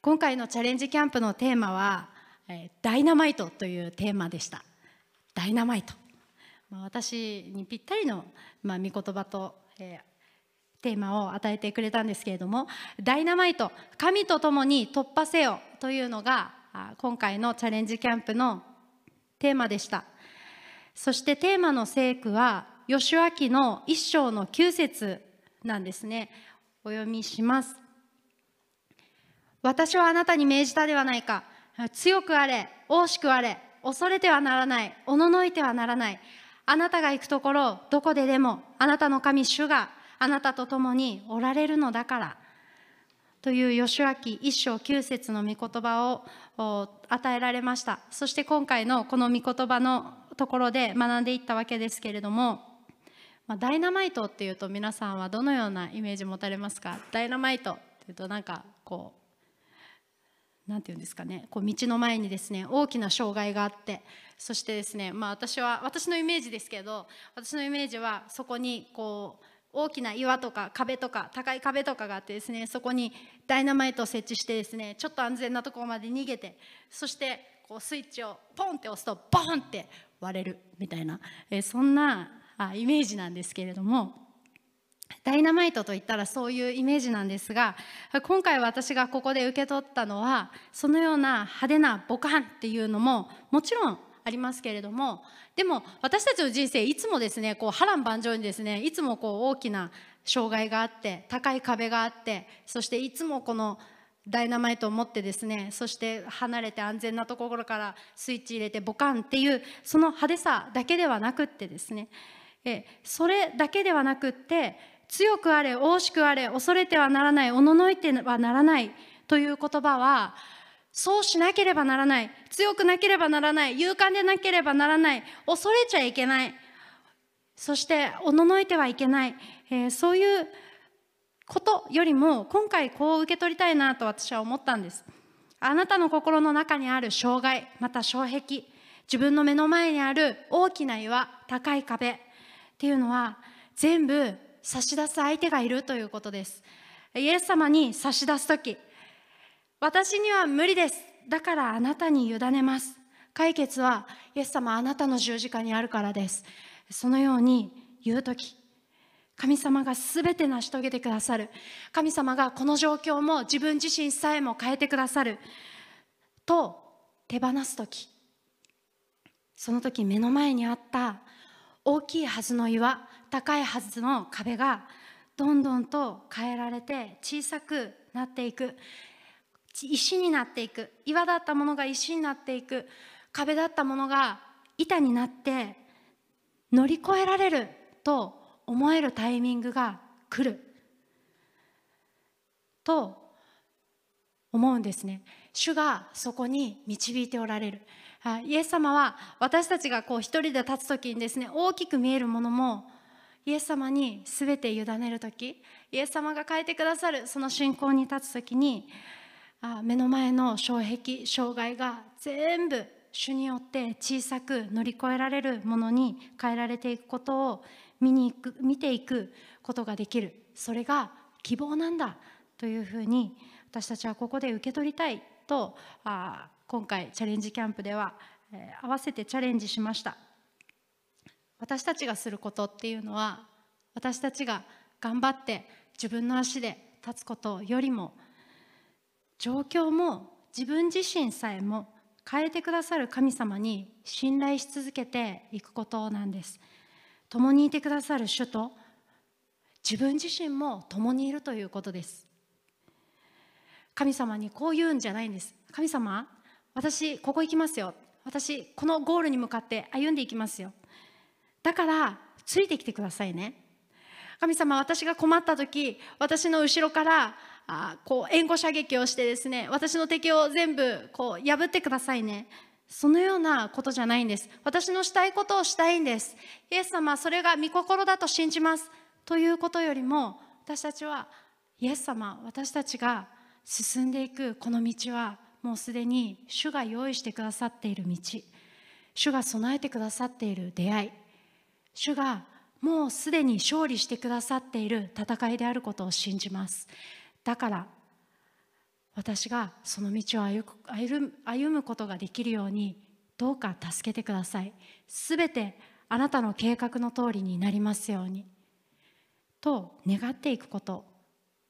今回のチャレンジキャンプのテーマは、えダイナマイトというテーマでした。ダイナマイト。私にぴったりの、まあ、御言葉と、えー、テーマを与えてくれたんですけれども「ダイナマイト神と共に突破せよ」というのが今回のチャレンジキャンプのテーマでした。そしてテーマの聖句は吉脇の一章の9節なんですね。お読みします。私はあなたに命じたではないか。強くあれ大しくあれ恐れてはならないおののいてはならない。あなたが行くところどこででもあなたの神主があなたと共におられるのだから。という吉脇一章九節の御言葉を与えられました。そして今回のこの御言葉のところで学んでいったわけですけれども、ま、ダイナマイトっていうと皆さんはどのようなイメージ持たれますか？ダイナマイトっていうとなんかこうなんていうんですかね。こう道の前にですね大きな障害があってそしてですね、まあ、私は私のイメージですけど私のイメージはそこにこう大きな岩とか壁とか高い壁とかがあってですねそこにダイナマイトを設置してですねちょっと安全なところまで逃げてそしてこうスイッチをポンって押すとボンって割れるみたいな、えそんなあイメージなんですけれどもダイナマイトといったらそういうイメージなんですが今回私がここで受け取ったのはそのような派手なボカンっていうのももちろんありますけれどもでも私たちの人生いつもですねこう波乱万丈にですねいつもこう大きな障害があって高い壁があってそしていつもこのダイナマイトを持ってですねそして離れて安全なところからスイッチ入れてボカンっていうその派手さだけではなくってですねえそれだけではなくって強くあれ大しくあれ恐れてはならないおののいてはならないという言葉はそうしなければならない強くなければならない勇敢でなければならない恐れちゃいけないそしておののいてはいけない、えー、そういうことよりも今回こう受け取りたいなと私は思ったんです。あなたの心の中にある障害また障壁自分の目の前にある大きな岩高い壁っていうのは全部差し出す相手がいるということです。イエス様に差し出す時私には無理です。だからあなたに委ねます。解決はイエス様あなたの十字架にあるからです。そのように言う時神様が全て成し遂げてくださる。神様がこの状況も自分自身さえも変えてくださる。と手放す時その時目の前にあった大きいはずの岩高いはずの壁がどんどんと変えられて小さくなっていく。石になっていく。岩だったものが石になっていく。壁だったものが板になって乗り越えられると思えるタイミングが来る。と思うんですね。主がそこに導いておられる。イエス様は私たちがこう一人で立つ時にですね大きく見えるものもイエス様に全て委ねる時イエス様が変えてくださるその信仰に立つ時にあ目の前の障壁障害が全部主によって小さく乗り越えられるものに変えられていくことを見に行く見ていくことができる。それが希望なんだというふうに私たちはここで受け取りたいとあ今回チャレンジキャンプでは、えー、合わせてチャレンジしました。私たちがすることっていうのは私たちが頑張って自分の足で立つことよりも状況も自分自身さえも変えてくださる神様に信頼し続けていくことなんです。共にいてくださる主と自分自身も共にいるということです。神様にこう言うんじゃないんです。神様私ここ行きますよ。私このゴールに向かって歩んでいきますよ。だからついてきてくださいね。神様私が困った時私の後ろからあこう援護射撃をしてですね私の敵を全部こう破ってくださいね。そのようなことじゃないんです。私のしたいことをしたいんです。イエス様それが御心だと信じます。ということよりも私たちはイエス様私たちが進んでいくこの道はもうすでに主が用意してくださっている道。主が備えてくださっている出会い。主がもうすでに勝利してくださっている戦いであることを信じます。だから私がその道を歩むことができるようにどうか助けてください。すべてあなたの計画の通りになりますように。と願っていくこと。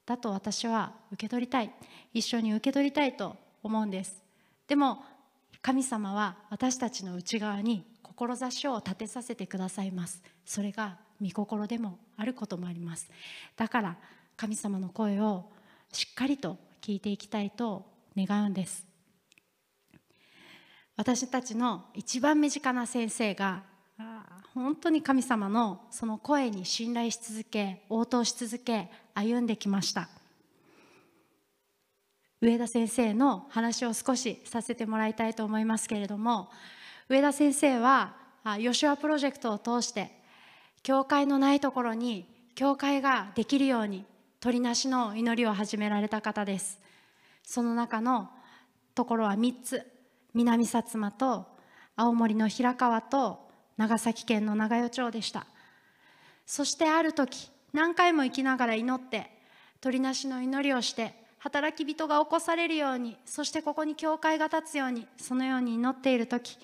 だと私は受け取りたい。一緒に受け取りたいと思うんです。でも神様は私たちの内側に志を立てさせてくださいます。それが御心でもあることもあります。だから神様の声をしっかりと聞いていきたいと願うんです。私たちの一番身近な先生が本当に神様のその声に信頼し続け応答し続け歩んできました。上田先生の話を少しさせてもらいたいと思いますけれども上田先生はヨシュアプロジェクトを通して教会のないところに教会ができるように鳥なしの祈りを始められた方です。その中のところは3つ。南薩摩と青森の平川と長崎県の長与町でした。そしてある時何回も生きながら祈って鳥なしの祈りをして働き人が起こされるようにそしてここに教会が立つようにそのように祈っている時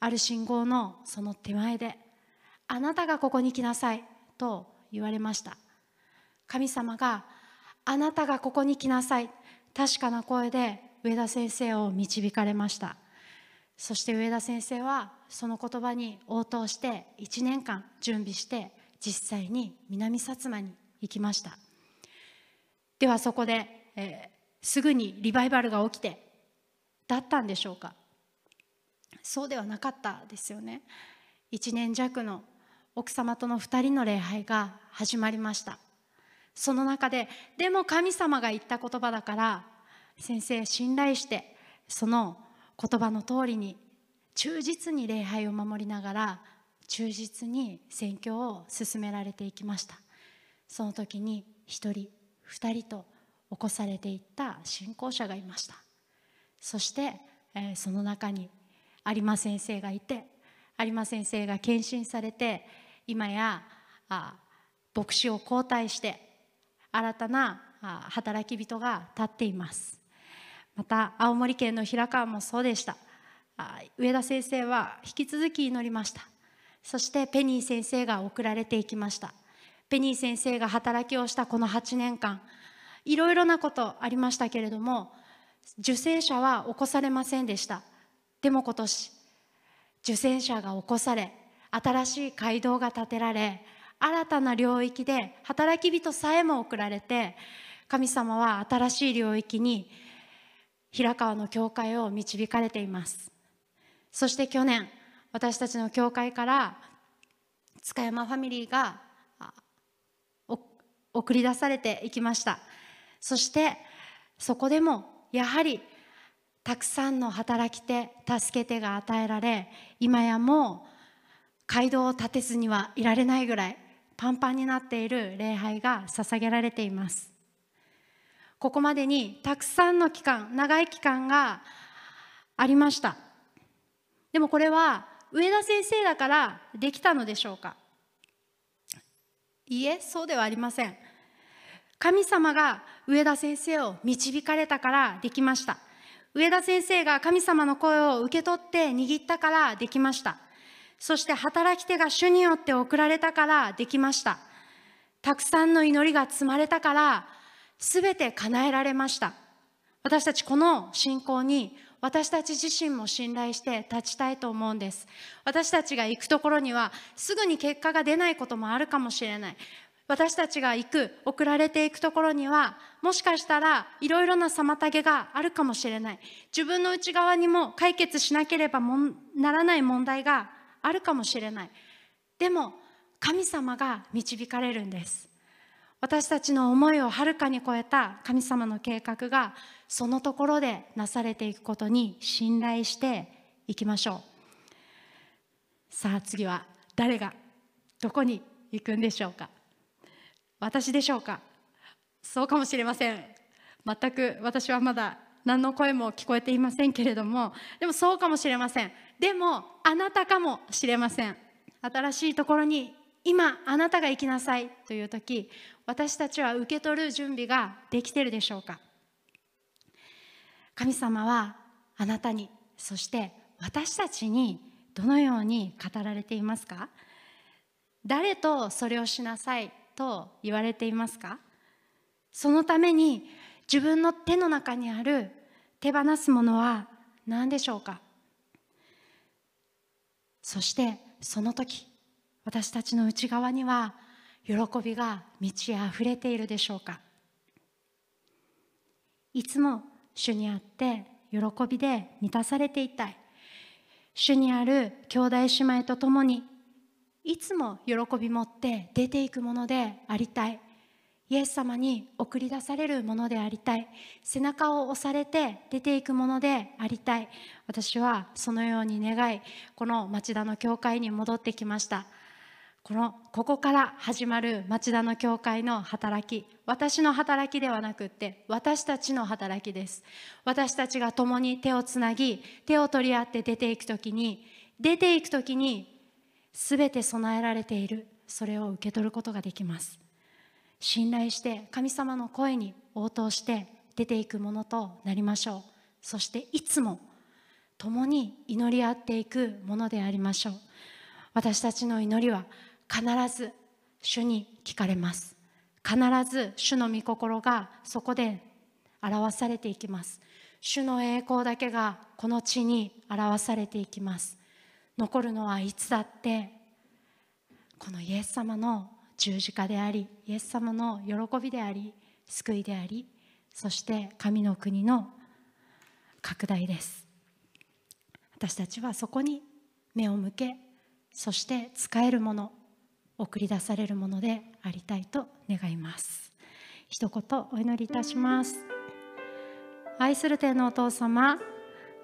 ある信号のその手前で「あなたがここに来なさい」と言われました。神様が「あなたがここに来なさい」確かな声で上田先生を導かれました。そして上田先生はその言葉に応答して1年間準備して実際に南薩摩に行きました。ではそこで、えー、すぐにリバイバルが起きてだったんでしょうか。そうではなかったですよね。1年弱の奥様との2人の礼拝が始まりました。その中ででも神様が言った言葉だから先生信頼してその言葉の通りに忠実に礼拝を守りながら忠実に宣教を進められていきました。その時に1人2人と起こされていった信仰者がいました。そして、えー、その中に有馬先生がいて有馬先生が献身されて今やあ牧師を交代して新たなあ働き人が立っています。また青森県の平川もそうでした。あ上田先生は引き続き祈りました。そしてペニー先生が送られていきました。ペニー先生が働きをしたこの8年間いろいろなことありましたけれども受精者は起こされませんでした。でも今年受精者が起こされ新しい街道が建てられ新たな領域で働き人さえも送られて神様は新しい領域に平川の教会を導かれています。そして去年私たちの教会から塚山ファミリーが送り出されていきました。そしてそこでもやはりたくさんの働き手助け手が与えられ今やもう街道を立てずにはいられないぐらいパンパンになっている礼拝が捧げられています。ここまでにたくさんの期間長い期間がありました。でもこれは上田先生だからできたのでしょうか。いいえそうではありません。神様が上田先生を導かれたからできました。上田先生が神様の声を受け取って握ったからできました。そして働き手が主によって送られたからできました。たくさんの祈りが積まれたから全て叶えられました。私たちこの信仰に私たち自身も信頼して立ちたいと思うんです。私たちが行くところにはすぐに結果が出ないこともあるかもしれない。私たちが行く送られていくところにはもしかしたらいろいろな妨げがあるかもしれない。自分の内側にも解決しなければならない問題があるかもしれない。でも神様が導かれるんです。私たちの思いをはるかに超えた神様の計画がそのところでなされていくことに信頼していきましょう。さあ次は誰がどこに行くんでしょうか？私でしょうか？そうかもしれません。全く私はまだ何の声も聞こえていませんけれどもでもそうかもしれません。でもあなたかもしれません。新しいところに今あなたが行きなさい。という時私たちは受け取る準備ができてるでしょうか？神様はあなたにそして私たちにどのように語られていますか？誰とそれをしなさい？と言われていますか？そのために自分の手の中にある手放すものは何でしょうか？そしてその時私たちの内側には喜びが満ち溢れているでしょうか？いつも主にあって喜びで満たされていたい。主にある兄弟姉妹と共にいつも喜び持って出ていくものでありたい。イエス様に送り出されるものでありたい。背中を押されて出ていくものでありたい。私はそのように願いこの町田の教会に戻ってきました。このここから始まる町田の教会の働き。私の働きではなくって私たちの働きです。私たちが共に手をつなぎ手を取り合って出ていく時に出ていく時に全て備えられている。それを受け取ることができます。信頼して神様の声に応答して出ていくものとなりましょう。そしていつも共に祈り合っていくものでありましょう。私たちの祈りは必ず主に聞かれます。必ず主の御心がそこで表されていきます。主の栄光だけがこの地に表されていきます。残るのはいつだってこのイエス様の十字架でありイエス様の喜びであり救いでありそして神の国の拡大です。私たちはそこに目を向けそして使えるもの送り出されるものでありたいと願います。一言お祈りいたします。愛する天のお父様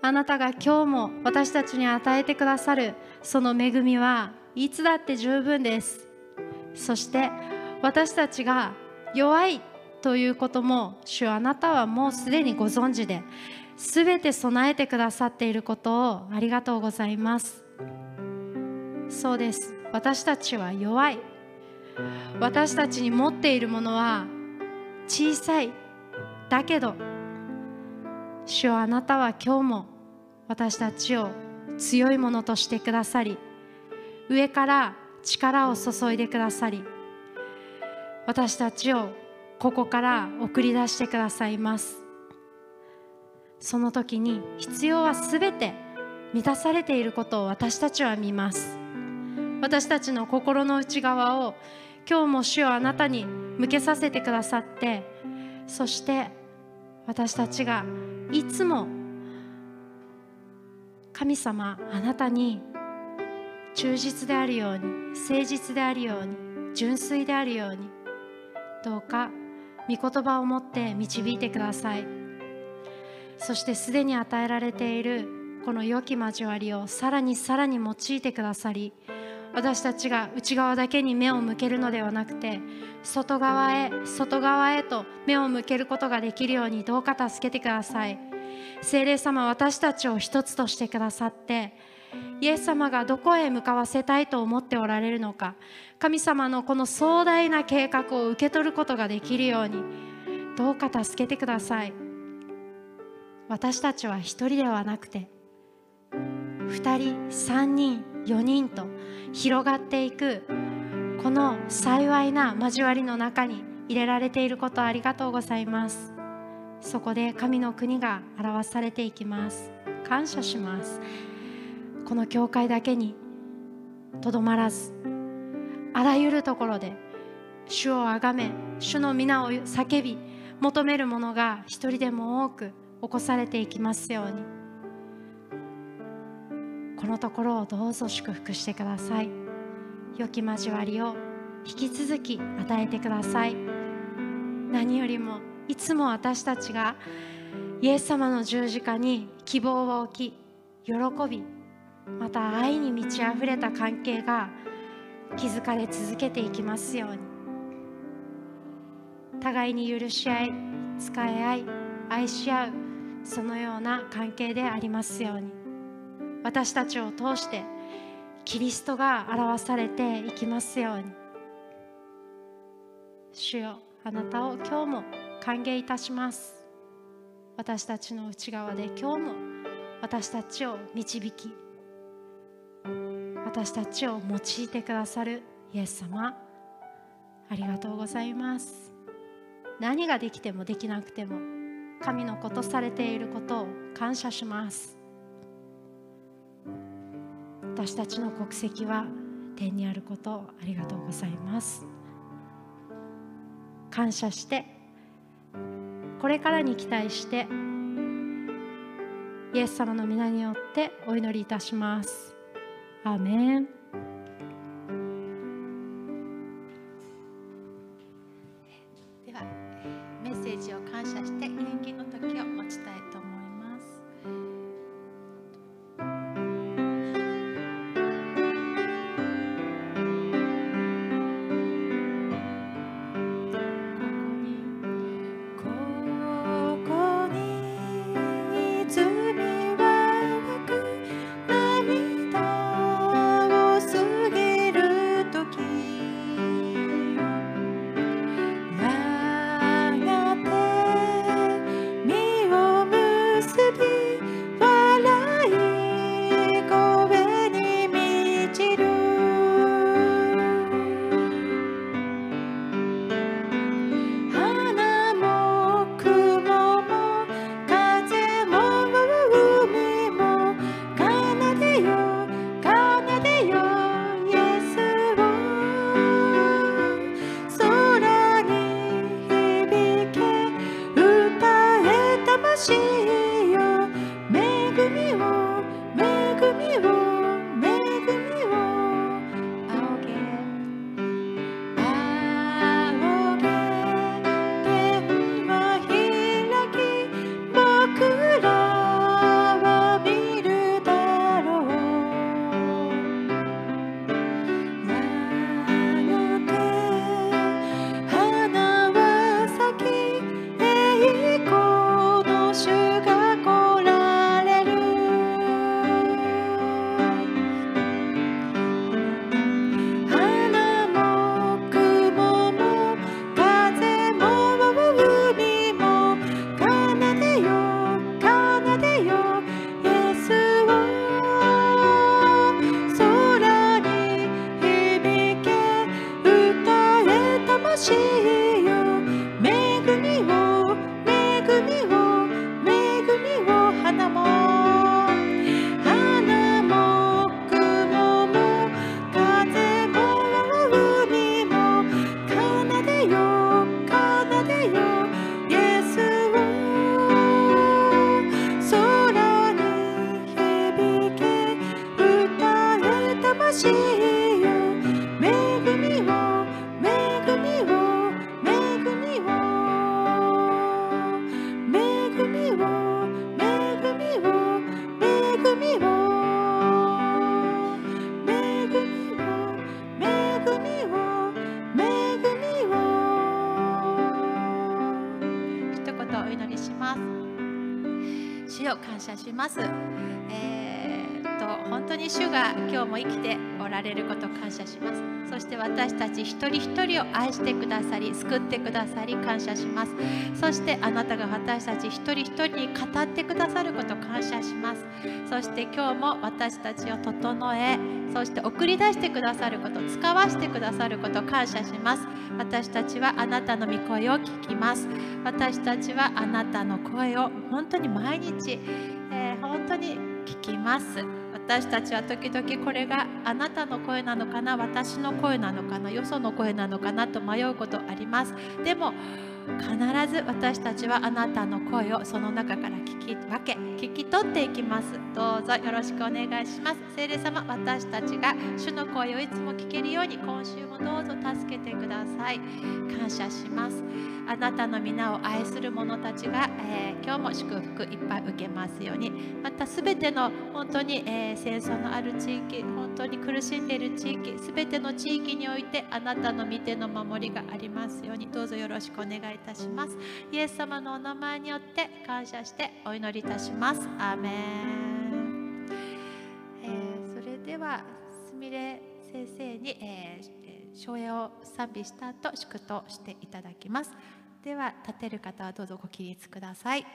あなたが今日も私たちに与えてくださるその恵みはいつだって十分です。そして私たちが弱いということも主あなたはもうすでにご存知で全て備えてくださっていることをありがとうございます。そうです。私たちは弱い。私たちに持っているものは小さい。だけど主よあなたは今日も私たちを強いものとしてくださり上から力を注いでくださり私たちをここから送り出してくださいます。その時に必要はすべて満たされていることを私たちは見ます。私たちの心の内側を今日も主をあなたに向けさせてくださってそして私たちがいつも神様あなたに忠実であるように誠実であるように純粋であるようにどうか御言葉を持って導いてください。そしてすでに与えられているこの良き交わりをさらにさらに用いてくださり私たちが内側だけに目を向けるのではなくて外側へ外側へと目を向けることができるようにどうか助けてください。聖霊様私たちを一つとしてくださってイエス様がどこへ向かわせたいと思っておられるのか神様のこの壮大な計画を受け取ることができるようにどうか助けてください。私たちは一人ではなくて2人3人4人と広がっていくこの幸いな交わりの中に入れられていることありがとうございます。そこで神の国が表されていきます。感謝します。この教会だけにとどまらずあらゆるところで主をあがめ主の皆を叫び求める者が一人でも多く起こされていきますように。このところをどうぞ祝福してください。良き交わりを引き続き与えてください。何よりもいつも私たちがイエス様の十字架に希望を置き喜びまた愛に満ち溢れた関係が築かれ続けていきますように。互いに許し合い使い合い愛し合うそのような関係でありますように。私たちを通してキリストが表されていきますように。主よあなたを今日も歓迎いたします。私たちの内側で今日も私たちを導き私たちを用いてくださるイエス様ありがとうございます。何ができてもできなくても神のことされていることを感謝します。私たちの国籍は天にあることをありがとうございます。感謝してこれからに期待してイエス様の皆によってお祈りいたします。アーメン。当に主が今日も生きておられることを感謝します。そして私たち一人一人を愛してくださり救ってくださり感謝します。そしてあなたが私たち一人一人に語ってくださることを感謝します。そして今日も私たちを整えそして送り出してくださること使わせてくださることを感謝します私たちはあなたの御声を聞きます私たちはあなたの声を本当に毎日、えー本当に聞きます私たちは時々これがあなたの声なのかな私の声なのかなよその声なのかなと迷うことあります。でも必ず私たちはあなたの声をその中から聞き分け聞き取っていきます。どうぞよろしくお願いします。聖霊様私たちが主の声をいつも聞けるように今週もどうぞ助けてください。感謝します。あなたの皆を愛する者たちが、えー今日も祝福いっぱい受けますように。またすべての本当に、えー戦争のある地域本当に苦しんでいる地域すべての地域においてあなたの御手の守りがありますように。どうぞよろしくお願いいたします。イエス様のお名前によって感謝してお祈りいたします。アーメン、えーそれではすみれ先生に、えーえー唱詠を賛美した後祝祷していただきます。では立てる方はどうぞご起立ください。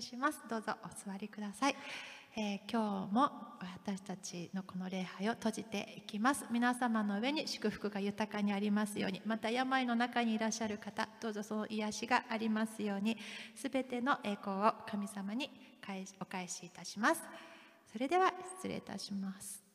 します。どうぞお座りください、えー今日も私たちのこの礼拝を閉じていきます。皆様の上に祝福が豊かにありますように。また病の中にいらっしゃる方どうぞその癒しがありますように。すべての栄光を神様に返しお返しいたします。それでは失礼いたします。